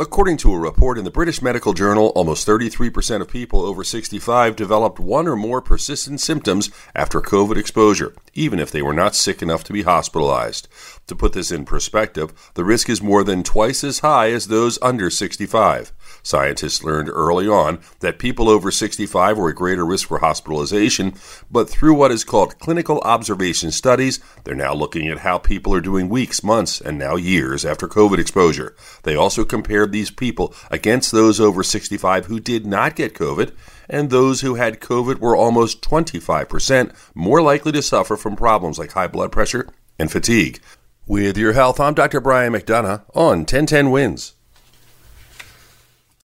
According to a report in the British Medical Journal, almost 33% of people over 65 developed one or more persistent symptoms after COVID exposure, even if they were not sick enough to be hospitalized. To put this in perspective, the risk is more than twice as high as those under 65. Scientists learned early on that people over 65 were at greater risk for hospitalization, but through what is called clinical observation studies, they're now looking at how people are doing weeks, months, and now years after COVID exposure. They also compared these people against those over 65 who did not get COVID, and those who had COVID were almost 25% more likely to suffer from problems like high blood pressure and fatigue. With your health, I'm Dr. Brian McDonough on 1010 Wins.